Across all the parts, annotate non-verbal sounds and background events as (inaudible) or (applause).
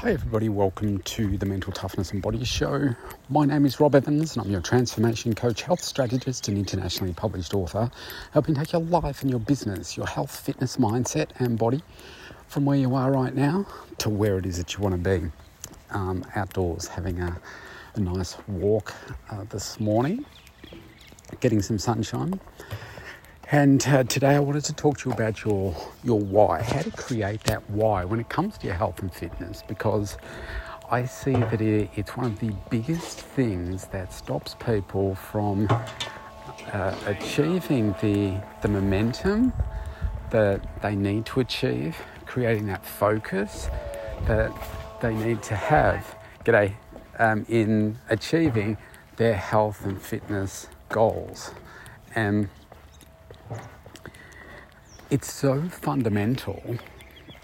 Hi, everybody, welcome to the Mental Toughness and Body Show. My name is Rob Evans, and I'm your transformation coach, health strategist, and internationally published author, helping take your life and your business, your health, fitness, mindset, and body from where you are right now to where it is that you want to be. Um, outdoors, having a, a nice walk uh, this morning, getting some sunshine. And uh, today I wanted to talk to you about your your why, how to create that why when it comes to your health and fitness, because I see that it, it's one of the biggest things that stops people from uh, achieving the the momentum that they need to achieve, creating that focus that they need to have. G'day, um, in achieving their health and fitness goals, and it's so fundamental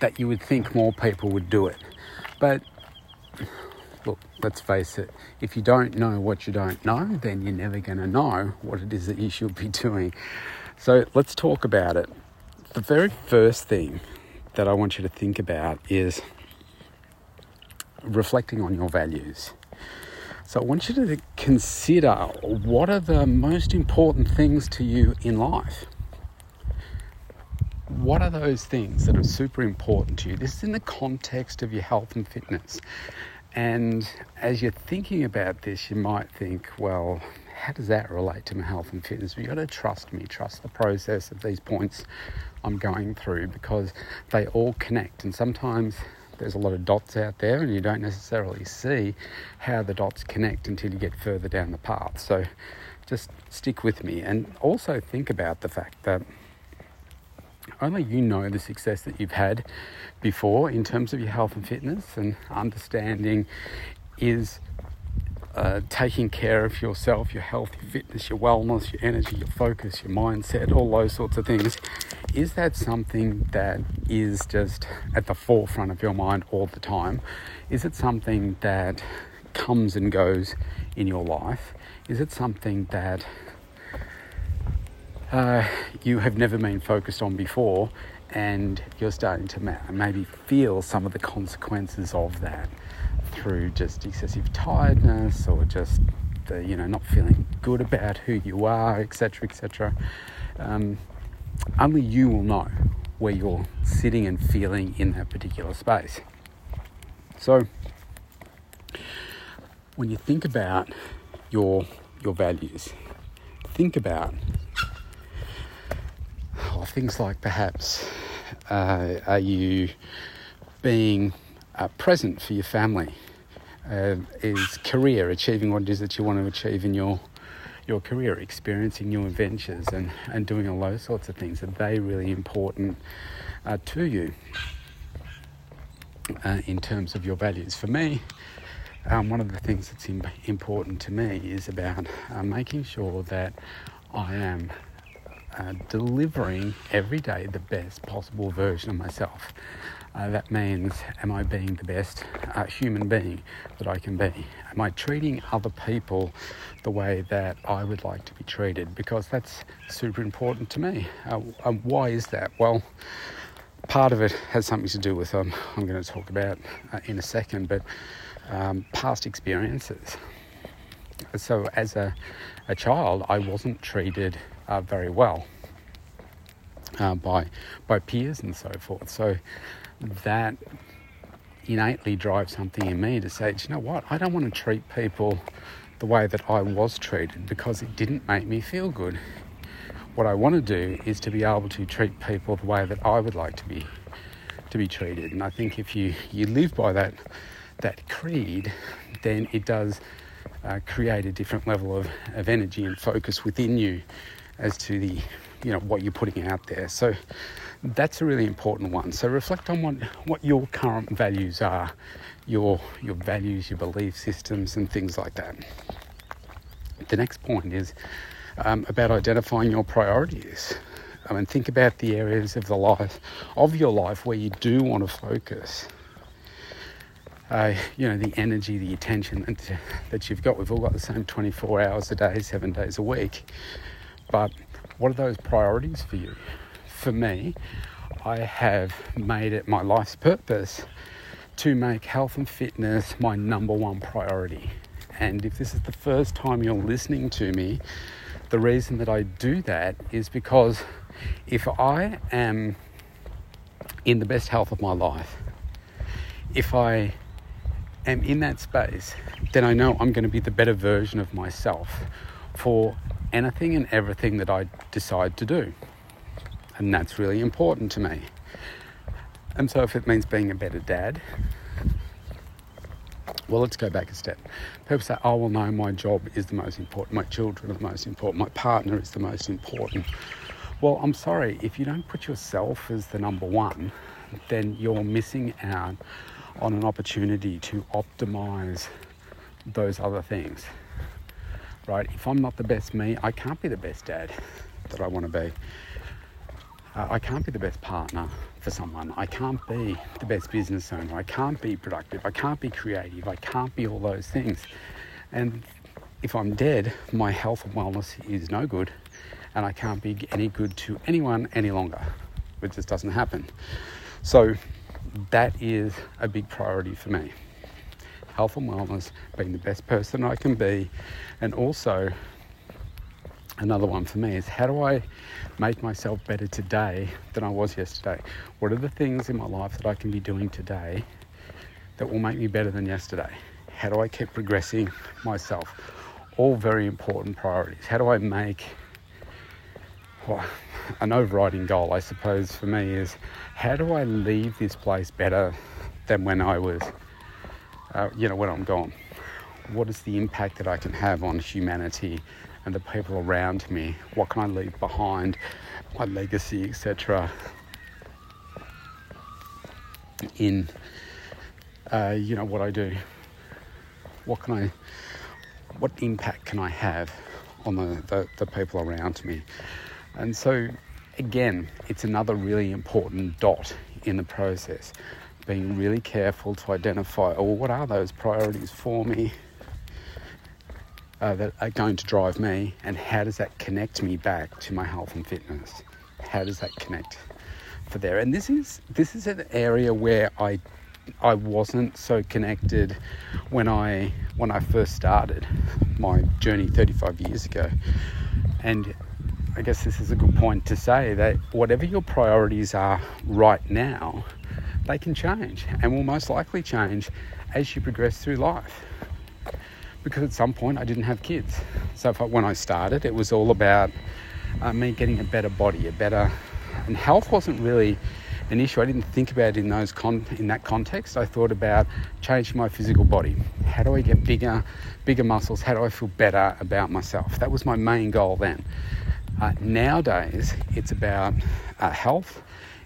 that you would think more people would do it. But look, let's face it, if you don't know what you don't know, then you're never going to know what it is that you should be doing. So let's talk about it. The very first thing that I want you to think about is reflecting on your values. So I want you to consider what are the most important things to you in life what are those things that are super important to you? This is in the context of your health and fitness. And as you're thinking about this, you might think, well, how does that relate to my health and fitness? You've got to trust me, trust the process of these points I'm going through because they all connect. And sometimes there's a lot of dots out there and you don't necessarily see how the dots connect until you get further down the path. So just stick with me and also think about the fact that only you know the success that you've had before in terms of your health and fitness and understanding is uh, taking care of yourself, your health, your fitness, your wellness, your energy, your focus, your mindset, all those sorts of things. Is that something that is just at the forefront of your mind all the time? Is it something that comes and goes in your life? Is it something that uh, you have never been focused on before, and you're starting to ma- maybe feel some of the consequences of that through just excessive tiredness or just the, you know not feeling good about who you are, etc., etc. Um, only you will know where you're sitting and feeling in that particular space. So, when you think about your your values, think about things like perhaps uh, are you being uh, present for your family? Uh, is career achieving what it is that you want to achieve in your your career, experiencing new adventures and, and doing all those sorts of things? Are they really important uh, to you uh, in terms of your values? For me, um, one of the things that's important to me is about uh, making sure that I am uh, delivering every day the best possible version of myself. Uh, that means, am I being the best uh, human being that I can be? Am I treating other people the way that I would like to be treated? Because that's super important to me. Uh, why is that? Well, part of it has something to do with, um, I'm going to talk about uh, in a second, but um, past experiences. So, as a, a child, I wasn't treated uh, very well uh, by by peers and so forth. So that innately drives something in me to say, you know what? I don't want to treat people the way that I was treated because it didn't make me feel good. What I want to do is to be able to treat people the way that I would like to be to be treated. And I think if you, you live by that that creed, then it does uh, create a different level of, of energy and focus within you as to the you know what you're putting out there so that's a really important one so reflect on what what your current values are your your values your belief systems and things like that the next point is um, about identifying your priorities I mean, think about the areas of the life of your life where you do want to focus. Uh, you know, the energy, the attention that, that you've got. We've all got the same 24 hours a day, seven days a week. But what are those priorities for you? For me, I have made it my life's purpose to make health and fitness my number one priority. And if this is the first time you're listening to me, the reason that I do that is because if I am in the best health of my life, if I am in that space, then I know I'm going to be the better version of myself for anything and everything that I decide to do. And that's really important to me. And so, if it means being a better dad, well, let's go back a step. People say, oh, well, no, my job is the most important, my children are the most important, my partner is the most important. Well, I'm sorry, if you don't put yourself as the number one, then you're missing out on an opportunity to optimize those other things. Right? If I'm not the best me, I can't be the best dad that I want to be. Uh, I can't be the best partner for someone. I can't be the best business owner. I can't be productive. I can't be creative. I can't be all those things. And if I'm dead, my health and wellness is no good, and I can't be any good to anyone any longer. It just doesn't happen. So that is a big priority for me. Health and wellness, being the best person I can be, and also another one for me is how do I make myself better today than I was yesterday? What are the things in my life that I can be doing today that will make me better than yesterday? How do I keep progressing myself? All very important priorities. How do I make well, an overriding goal, I suppose, for me is how do I leave this place better than when I was, uh, you know, when I'm gone? What is the impact that I can have on humanity and the people around me? What can I leave behind? My legacy, etc. In, uh, you know, what I do. What can I, what impact can I have on the, the, the people around me? And so, again, it's another really important dot in the process. Being really careful to identify, oh, what are those priorities for me uh, that are going to drive me, and how does that connect me back to my health and fitness? How does that connect for there? And this is this is an area where I I wasn't so connected when I when I first started my journey 35 years ago, and I guess this is a good point to say that whatever your priorities are right now, they can change and will most likely change as you progress through life. Because at some point I didn't have kids. So I, when I started, it was all about uh, me getting a better body, a better, and health wasn't really an issue. I didn't think about in those con- in that context. I thought about changing my physical body. How do I get bigger, bigger muscles? How do I feel better about myself? That was my main goal then. Uh, nowadays, it's about uh, health,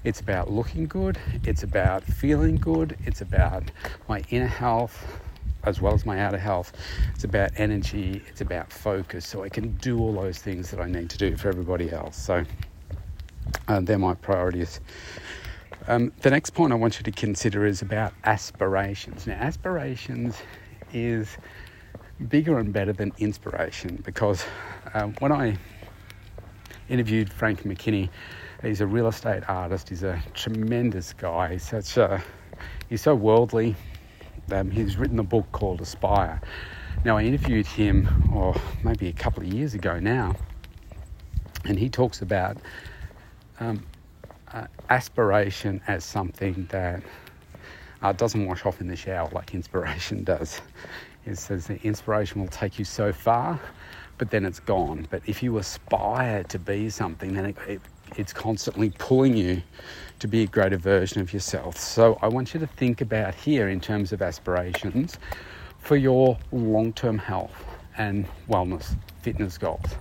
it's about looking good, it's about feeling good, it's about my inner health as well as my outer health. It's about energy, it's about focus, so I can do all those things that I need to do for everybody else. So uh, they're my priorities. Um, the next point I want you to consider is about aspirations. Now, aspirations is bigger and better than inspiration because um, when I interviewed Frank McKinney. He's a real estate artist. He's a tremendous guy. He's such a he's so worldly. Um, he's written a book called Aspire. Now I interviewed him, or oh, maybe a couple of years ago now, and he talks about um, uh, aspiration as something that uh, doesn't wash off in the shower like inspiration (laughs) does. It says that inspiration will take you so far but then it's gone. But if you aspire to be something, then it, it, it's constantly pulling you to be a greater version of yourself. So I want you to think about here in terms of aspirations for your long term health and wellness, fitness goals.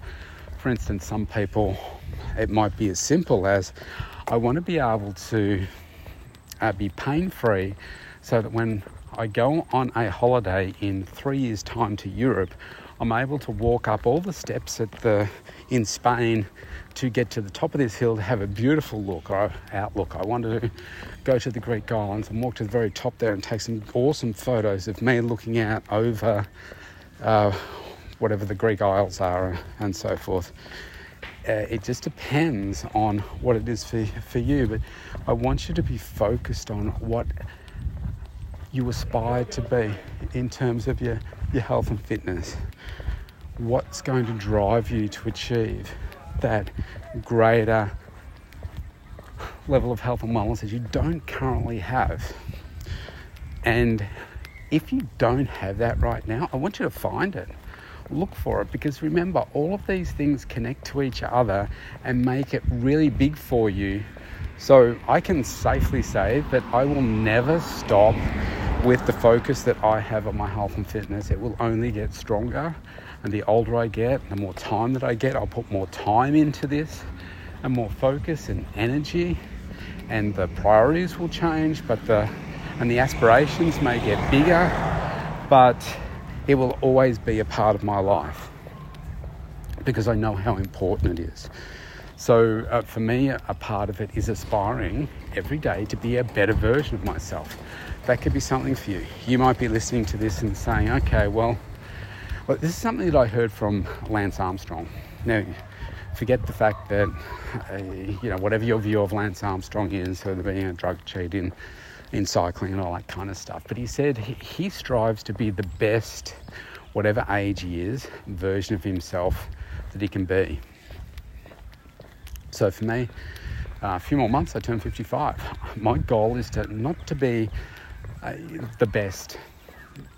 For instance, some people, it might be as simple as I want to be able to uh, be pain free so that when I go on a holiday in three years' time to Europe, I'm able to walk up all the steps at the in Spain to get to the top of this hill to have a beautiful look or outlook. I wanted to go to the Greek islands and walk to the very top there and take some awesome photos of me looking out over uh, whatever the Greek Isles are and so forth. Uh, it just depends on what it is for, for you, but I want you to be focused on what you aspire to be in terms of your, your health and fitness. What's going to drive you to achieve that greater level of health and wellness that you don't currently have? And if you don't have that right now, I want you to find it. Look for it because remember, all of these things connect to each other and make it really big for you. So I can safely say that I will never stop with the focus that I have on my health and fitness. It will only get stronger. And the older I get, the more time that I get, I'll put more time into this and more focus and energy. And the priorities will change, but the and the aspirations may get bigger, but it will always be a part of my life because I know how important it is. So, uh, for me, a part of it is aspiring every day to be a better version of myself. That could be something for you. You might be listening to this and saying, okay, well, well this is something that I heard from Lance Armstrong. Now, forget the fact that, uh, you know, whatever your view of Lance Armstrong is, whether being a drug cheat in in cycling and all that kind of stuff. But he said he, he strives to be the best, whatever age he is, version of himself that he can be. So for me, uh, a few more months, I turn 55. My goal is to not to be uh, the best,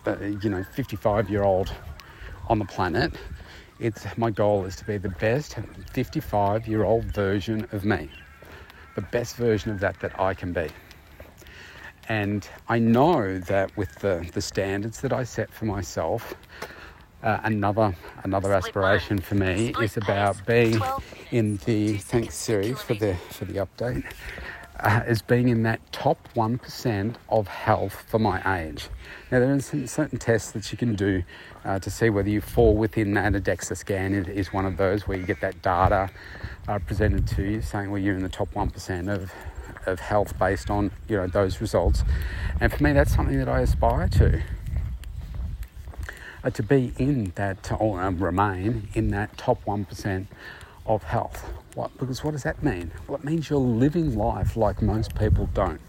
uh, you know, 55 year old on the planet. It's my goal is to be the best 55 year old version of me, the best version of that that I can be. And I know that with the, the standards that I set for myself, uh, another another aspiration for me is about being in the thanks series for the for the update uh, is being in that top one percent of health for my age. Now there are some certain tests that you can do uh, to see whether you fall within that. A DEXA scan is one of those where you get that data uh, presented to you saying well you're in the top one percent of of health based on you know those results. And for me, that's something that I aspire to. To be in that or um, remain in that top one percent of health. What? Because what does that mean? Well, it means you're living life like most people don't.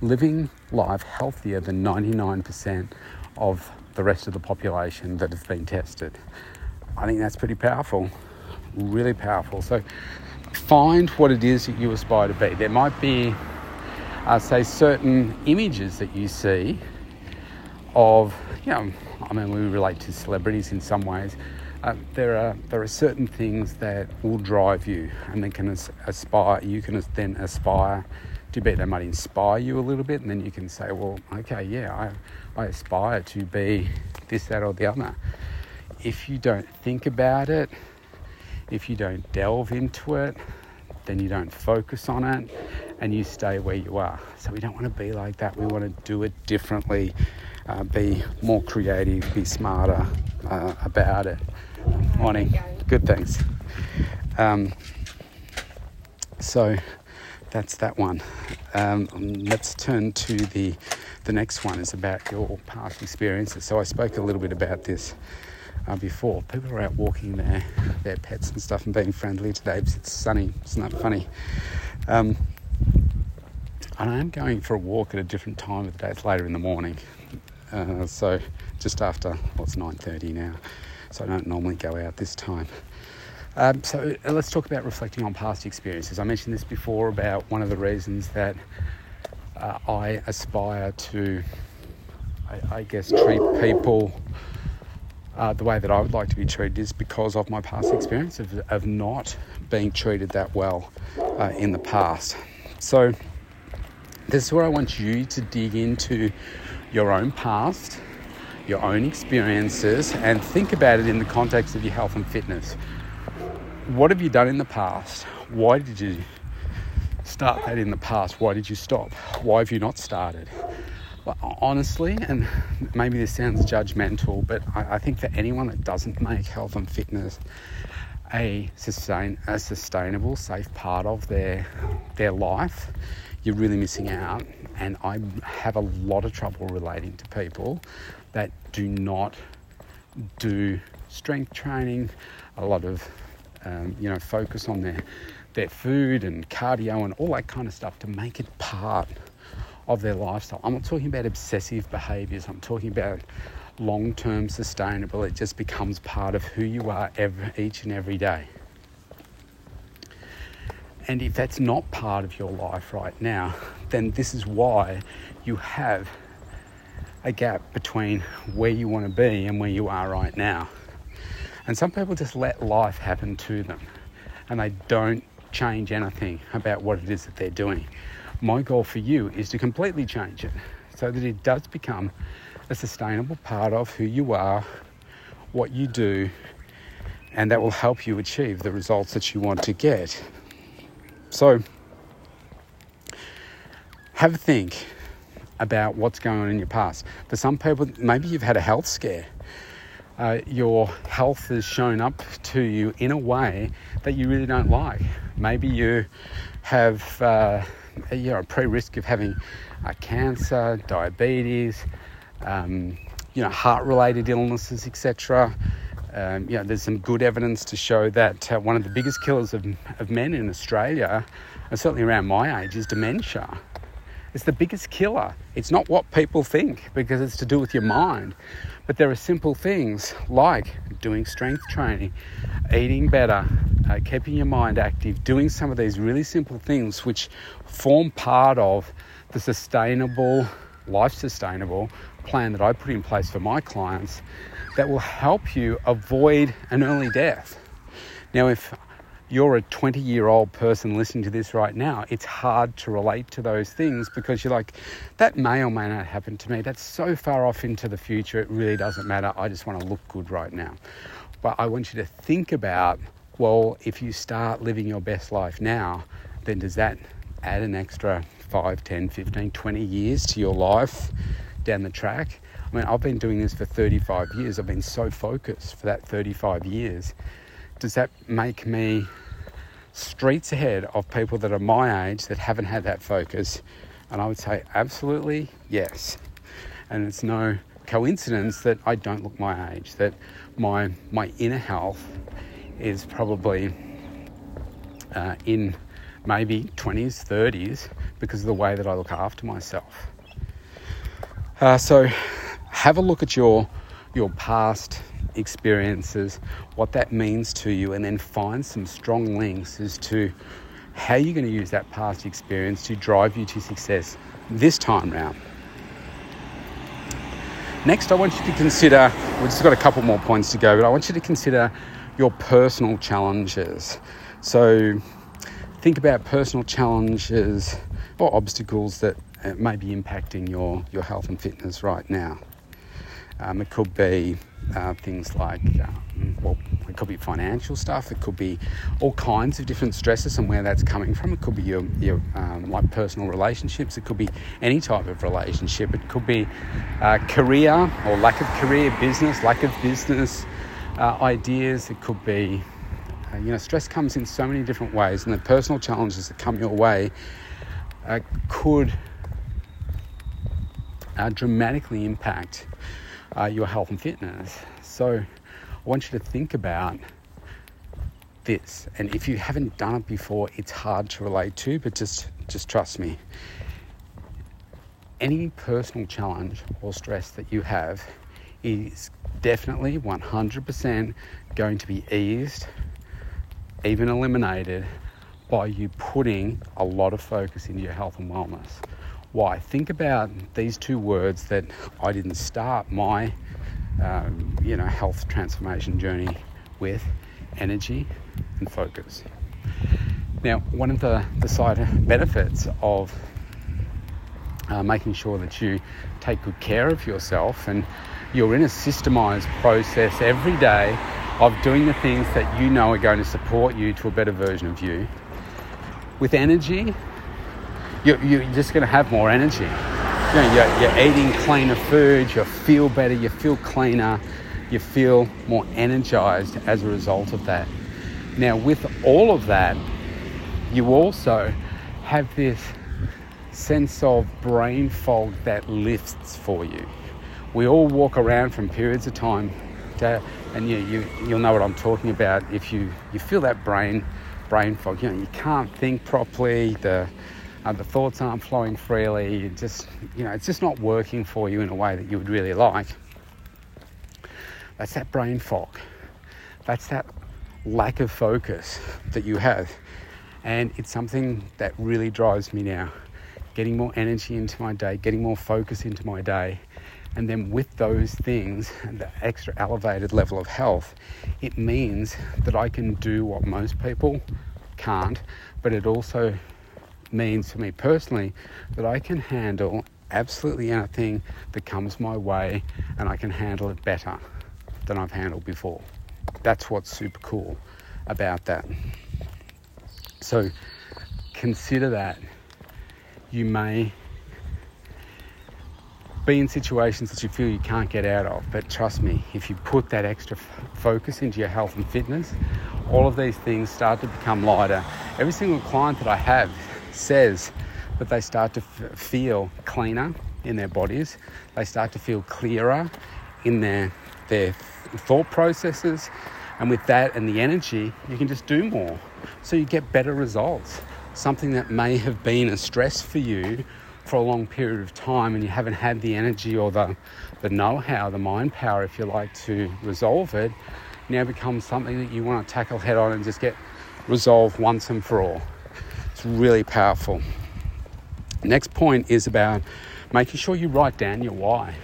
Living life healthier than 99% of the rest of the population that have been tested. I think that's pretty powerful, really powerful. So find what it is that you aspire to be. There might be, uh, say, certain images that you see of, you know, I mean, we relate to celebrities in some ways. Uh, there are there are certain things that will drive you, and then can as- aspire. You can then aspire to be. They might inspire you a little bit, and then you can say, "Well, okay, yeah, I, I aspire to be this, that, or the other." If you don't think about it, if you don't delve into it, then you don't focus on it and you stay where you are. So we don't want to be like that. We want to do it differently, uh, be more creative, be smarter uh, about it. Morning. Good, thanks. Um, so that's that one. Um, let's turn to the the next one. is about your past experiences. So I spoke a little bit about this uh, before. People are out walking their, their pets and stuff and being friendly today because it's sunny. It's not funny. Um, and I am going for a walk at a different time of the day. It's later in the morning. Uh, so just after, well, it's 9.30 now. So I don't normally go out this time. Um, so uh, let's talk about reflecting on past experiences. I mentioned this before about one of the reasons that uh, I aspire to, I, I guess, treat people uh, the way that I would like to be treated is because of my past experience of, of not being treated that well uh, in the past. So, this is where I want you to dig into your own past, your own experiences, and think about it in the context of your health and fitness. What have you done in the past? Why did you start that in the past? Why did you stop? Why have you not started? Well, honestly, and maybe this sounds judgmental, but I, I, think for anyone that doesn't make health and fitness a sustain a sustainable, safe part of their their life, you're really missing out. And I have a lot of trouble relating to people that do not do strength training, a lot of um, you know focus on their their food and cardio and all that kind of stuff to make it part of their lifestyle. I'm not talking about obsessive behaviors, I'm talking about long term sustainable. It just becomes part of who you are every, each and every day. And if that's not part of your life right now, then this is why you have a gap between where you want to be and where you are right now. And some people just let life happen to them and they don't change anything about what it is that they're doing. My goal for you is to completely change it so that it does become a sustainable part of who you are, what you do, and that will help you achieve the results that you want to get. So, have a think about what's going on in your past. For some people, maybe you've had a health scare. Uh, your health has shown up to you in a way that you really don't like. Maybe you have uh, you know, a pre-risk of having uh, cancer, diabetes, um, you know, heart-related illnesses, etc. Um, you know, there's some good evidence to show that uh, one of the biggest killers of, of men in Australia, and certainly around my age, is dementia. It's the biggest killer. It's not what people think because it's to do with your mind. But there are simple things like doing strength training, eating better, uh, keeping your mind active, doing some of these really simple things which form part of the sustainable, life sustainable plan that I put in place for my clients that will help you avoid an early death. Now, if you're a 20 year old person listening to this right now, it's hard to relate to those things because you're like, that may or may not happen to me. That's so far off into the future, it really doesn't matter. I just want to look good right now. But I want you to think about well, if you start living your best life now, then does that add an extra 5, 10, 15, 20 years to your life down the track? I mean, I've been doing this for 35 years. I've been so focused for that 35 years does that make me streets ahead of people that are my age that haven't had that focus? And I would say absolutely yes. And it's no coincidence that I don't look my age, that my my inner health is probably uh, in maybe 20s, 30s because of the way that I look after myself. Uh, so have a look at your your past experiences, what that means to you, and then find some strong links as to how you're going to use that past experience to drive you to success this time round. Next, I want you to consider, we've just got a couple more points to go, but I want you to consider your personal challenges. So, think about personal challenges or obstacles that uh, may be impacting your, your health and fitness right now. Um, it could be uh, things like, um, well, it could be financial stuff. It could be all kinds of different stresses and where that's coming from. It could be your, your um, like personal relationships. It could be any type of relationship. It could be uh, career or lack of career, business, lack of business uh, ideas. It could be, uh, you know, stress comes in so many different ways, and the personal challenges that come your way uh, could uh, dramatically impact uh, your health and fitness. So I want you to think about this. And if you haven't done it before, it's hard to relate to, but just just trust me. Any personal challenge or stress that you have is definitely 100% going to be eased, even eliminated by you putting a lot of focus into your health and wellness. Why? Think about these two words that I didn't start my, um, you know, health transformation journey with: energy and focus. Now, one of the, the side benefits of uh, making sure that you take good care of yourself and you're in a systemized process every day of doing the things that you know are going to support you to a better version of you. With energy, you're, you're just going to have more energy. You know, you're, you're eating cleaner food, you feel better, you feel cleaner, you feel more energized as a result of that. Now, with all of that, you also have this sense of brain fog that lifts for you. We all walk around from periods of time, to, and you, you, you'll know what I'm talking about if you, you feel that brain brain fog. You know, you can't think properly. The the thoughts aren't flowing freely, you just, you know, it's just not working for you in a way that you would really like. That's that brain fog. That's that lack of focus that you have. And it's something that really drives me now. Getting more energy into my day, getting more focus into my day. And then with those things the extra elevated level of health, it means that I can do what most people can't, but it also means for me personally that I can handle absolutely anything that comes my way and I can handle it better than I've handled before. That's what's super cool about that. So consider that you may be in situations that you feel you can't get out of, but trust me, if you put that extra f- focus into your health and fitness, all of these things start to become lighter. Every single client that I have says that they start to f- feel cleaner in their bodies, they start to feel clearer in their their thought processes, and with that and the energy, you can just do more. So you get better results. Something that may have been a stress for you for a long period of time and you haven't had the energy or the, the know how, the mind power, if you like, to resolve it, now becomes something that you want to tackle head on and just get resolved once and for all. Really powerful. Next point is about making sure you write down your why.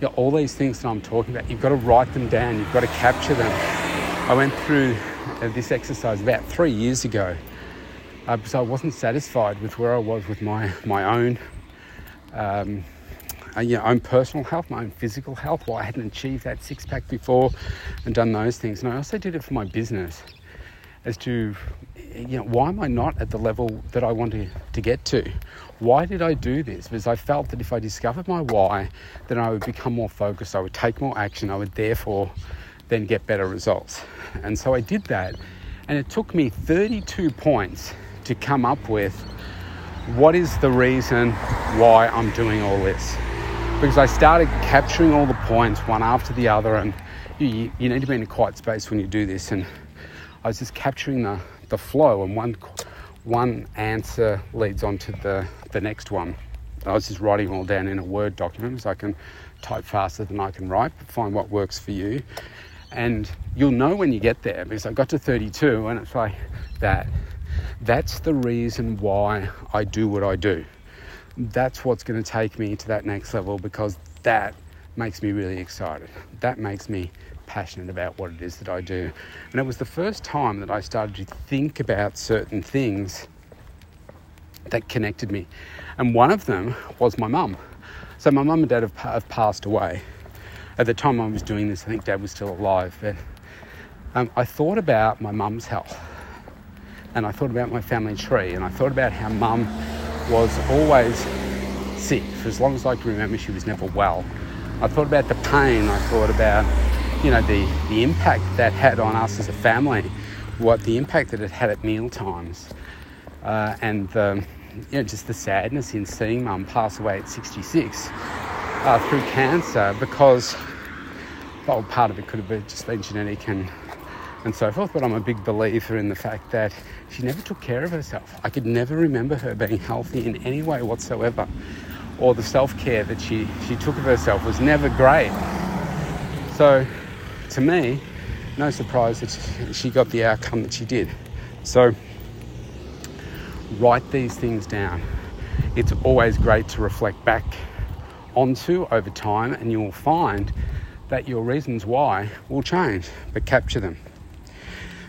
You know, all these things that I'm talking about, you've got to write them down, you've got to capture them. I went through uh, this exercise about three years ago uh, because I wasn't satisfied with where I was with my, my own um, uh, own personal health, my own physical health. Well, I hadn't achieved that six pack before and done those things. And I also did it for my business as to, you know, why am I not at the level that I want to, to get to? Why did I do this? Because I felt that if I discovered my why, then I would become more focused, I would take more action, I would therefore then get better results. And so I did that. And it took me 32 points to come up with what is the reason why I'm doing all this. Because I started capturing all the points one after the other, and you, you need to be in a quiet space when you do this. And I was just capturing the, the flow, and one, one answer leads on to the, the next one. I was just writing all down in a Word document so I can type faster than I can write, but find what works for you. And you'll know when you get there because I got to 32 and it's like that. That's the reason why I do what I do. That's what's going to take me to that next level because that makes me really excited. That makes me passionate about what it is that I do. And it was the first time that I started to think about certain things that connected me. And one of them was my mum. So my mum and dad have, have passed away at the time I was doing this, I think Dad was still alive, but um, I thought about my mum's health and I thought about my family tree and I thought about how mum was always sick. For as long as I can remember, she was never well. I thought about the pain, I thought about, you know, the, the impact that had on us as a family, what the impact that it had at meal times, uh, and the, you know, just the sadness in seeing mum pass away at 66 uh, through cancer because, well, part of it could have been just been genetic and, and so forth, but I'm a big believer in the fact that she never took care of herself. I could never remember her being healthy in any way whatsoever, or the self care that she, she took of herself was never great. So, to me, no surprise that she got the outcome that she did. So, write these things down. It's always great to reflect back onto over time, and you will find that your reasons why will change, but capture them.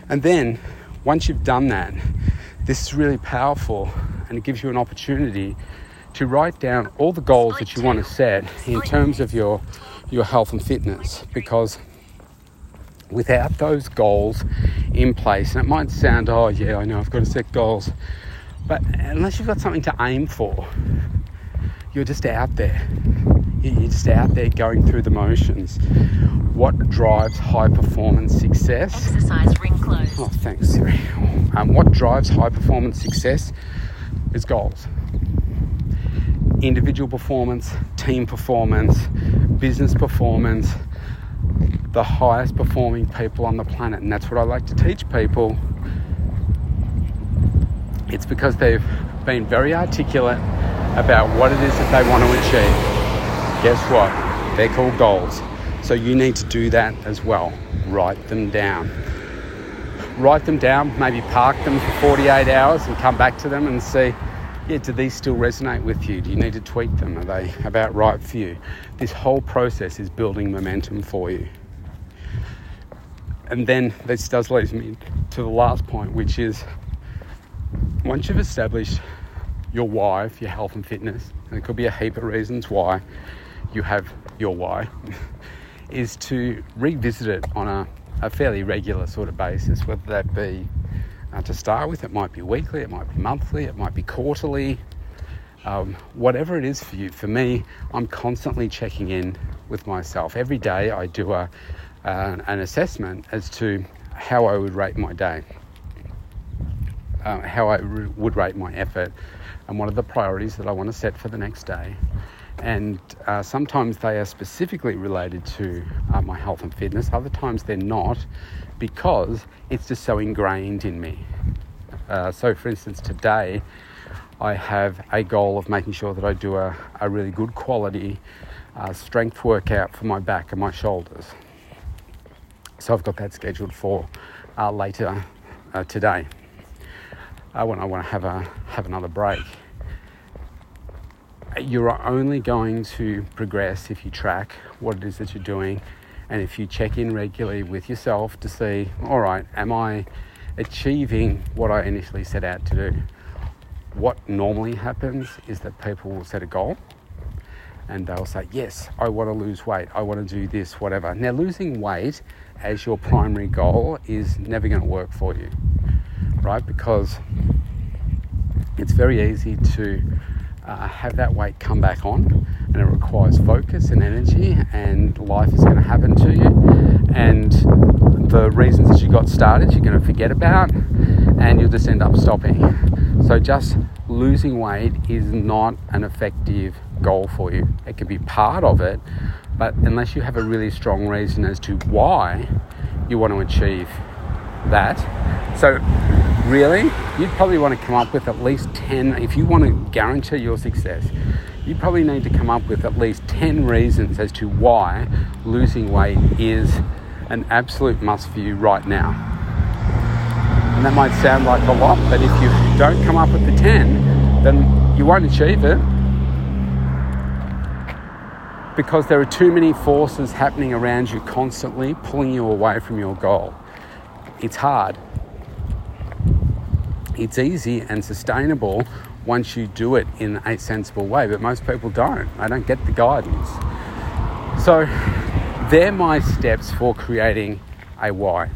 And then once you've done that, this is really powerful and it gives you an opportunity to write down all the goals that you want to set in terms of your your health and fitness because without those goals in place and it might sound oh yeah I know I've got to set goals but unless you've got something to aim for you're just out there. You're just out there going through the motions. What drives high performance success? Exercise ring closed. Oh, thanks, Siri. Um, what drives high performance success is goals. Individual performance, team performance, business performance, the highest performing people on the planet. And that's what I like to teach people. It's because they've been very articulate about what it is that they want to achieve, guess what? They're called goals. So you need to do that as well. Write them down. Write them down, maybe park them for 48 hours and come back to them and see yeah, do these still resonate with you? Do you need to tweak them? Are they about right for you? This whole process is building momentum for you. And then this does lead me to the last point, which is once you've established your why for your health and fitness, and it could be a heap of reasons why you have your why, (laughs) is to revisit it on a, a fairly regular sort of basis, whether that be uh, to start with, it might be weekly, it might be monthly, it might be quarterly, um, whatever it is for you. For me, I'm constantly checking in with myself. Every day I do a, uh, an assessment as to how I would rate my day, uh, how I would rate my effort, and what are the priorities that I want to set for the next day. And uh, sometimes they are specifically related to uh, my health and fitness, other times they're not because it's just so ingrained in me. Uh, so, for instance, today I have a goal of making sure that I do a, a really good quality uh, strength workout for my back and my shoulders. So I've got that scheduled for uh, later uh, today uh, when I want to have a have another break. You're only going to progress if you track what it is that you're doing, and if you check in regularly with yourself to see, all right, am I achieving what I initially set out to do? What normally happens is that people will set a goal and they'll say, Yes, I want to lose weight, I want to do this, whatever. Now, losing weight as your primary goal is never going to work for you, right? Because it's very easy to uh, have that weight come back on and it requires focus and energy and life is going to happen to you and the reasons that you got started you're going to forget about and you'll just end up stopping so just losing weight is not an effective goal for you. It can be part of it but unless you have a really strong reason as to why you want to achieve that. So really, you'd probably want to come up with at least 10, if you want to guarantee your success, you probably need to come up with at least 10 reasons as to why losing weight is an absolute must for you right now. And that might sound like a lot, but if you don't come up with the 10, then you won't achieve it because there are too many forces happening around you constantly pulling you away from your goal. It's hard. It's easy and sustainable once you do it in a sensible way, but most people don't. They don't get the guidance. So, they're my steps for creating a why.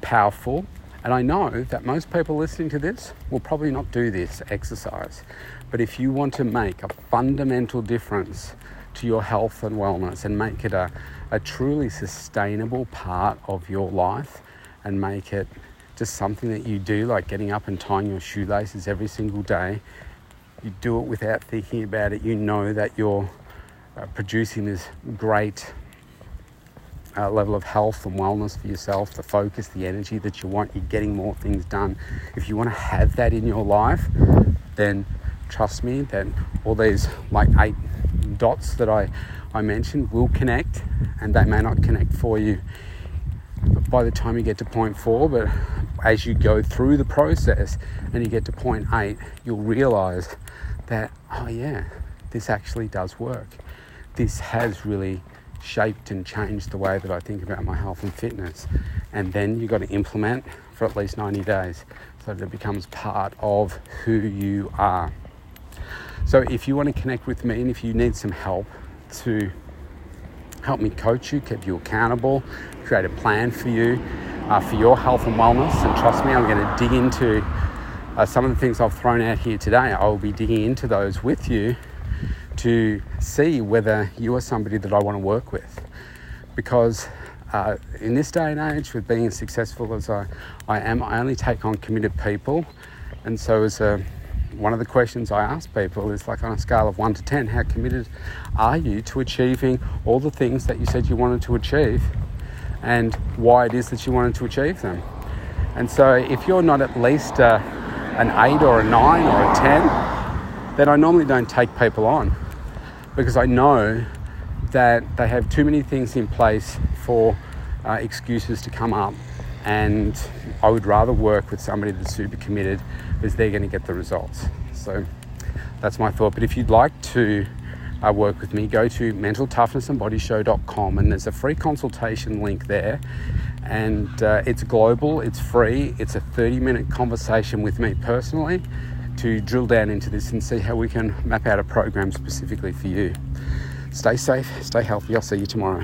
Powerful, and I know that most people listening to this will probably not do this exercise. But if you want to make a fundamental difference to your health and wellness and make it a, a truly sustainable part of your life and make it just something that you do, like getting up and tying your shoelaces every single day. You do it without thinking about it. You know that you're uh, producing this great uh, level of health and wellness for yourself, the focus, the energy that you want. You're getting more things done. If you want to have that in your life, then trust me then all these like eight dots that I, I mentioned will connect and they may not connect for you by the time you get to point four, but as you go through the process and you get to point eight, you'll realize that, oh yeah, this actually does work. This has really shaped and changed the way that I think about my health and fitness. And then you've got to implement for at least 90 days so that it becomes part of who you are. So if you want to connect with me and if you need some help to help me coach you, keep you accountable, create a plan for you uh, for your health and wellness. And trust me, I'm going to dig into uh, some of the things I've thrown out here today. I will be digging into those with you to see whether you are somebody that I want to work with. Because uh, in this day and age, with being as successful as I, I am, I only take on committed people. And so, as a one of the questions I ask people is like on a scale of 1 to 10, how committed are you to achieving all the things that you said you wanted to achieve and why it is that you wanted to achieve them? And so if you're not at least a, an eight or a nine or a 10, then I normally don't take people on because I know that they have too many things in place for uh, excuses to come up. And I would rather work with somebody that's super committed because they're going to get the results. So that's my thought. But if you'd like to uh, work with me, go to mentaltoughnessandbodyshow.com and there's a free consultation link there. And uh, it's global, it's free, it's a 30 minute conversation with me personally to drill down into this and see how we can map out a program specifically for you. Stay safe, stay healthy. I'll see you tomorrow.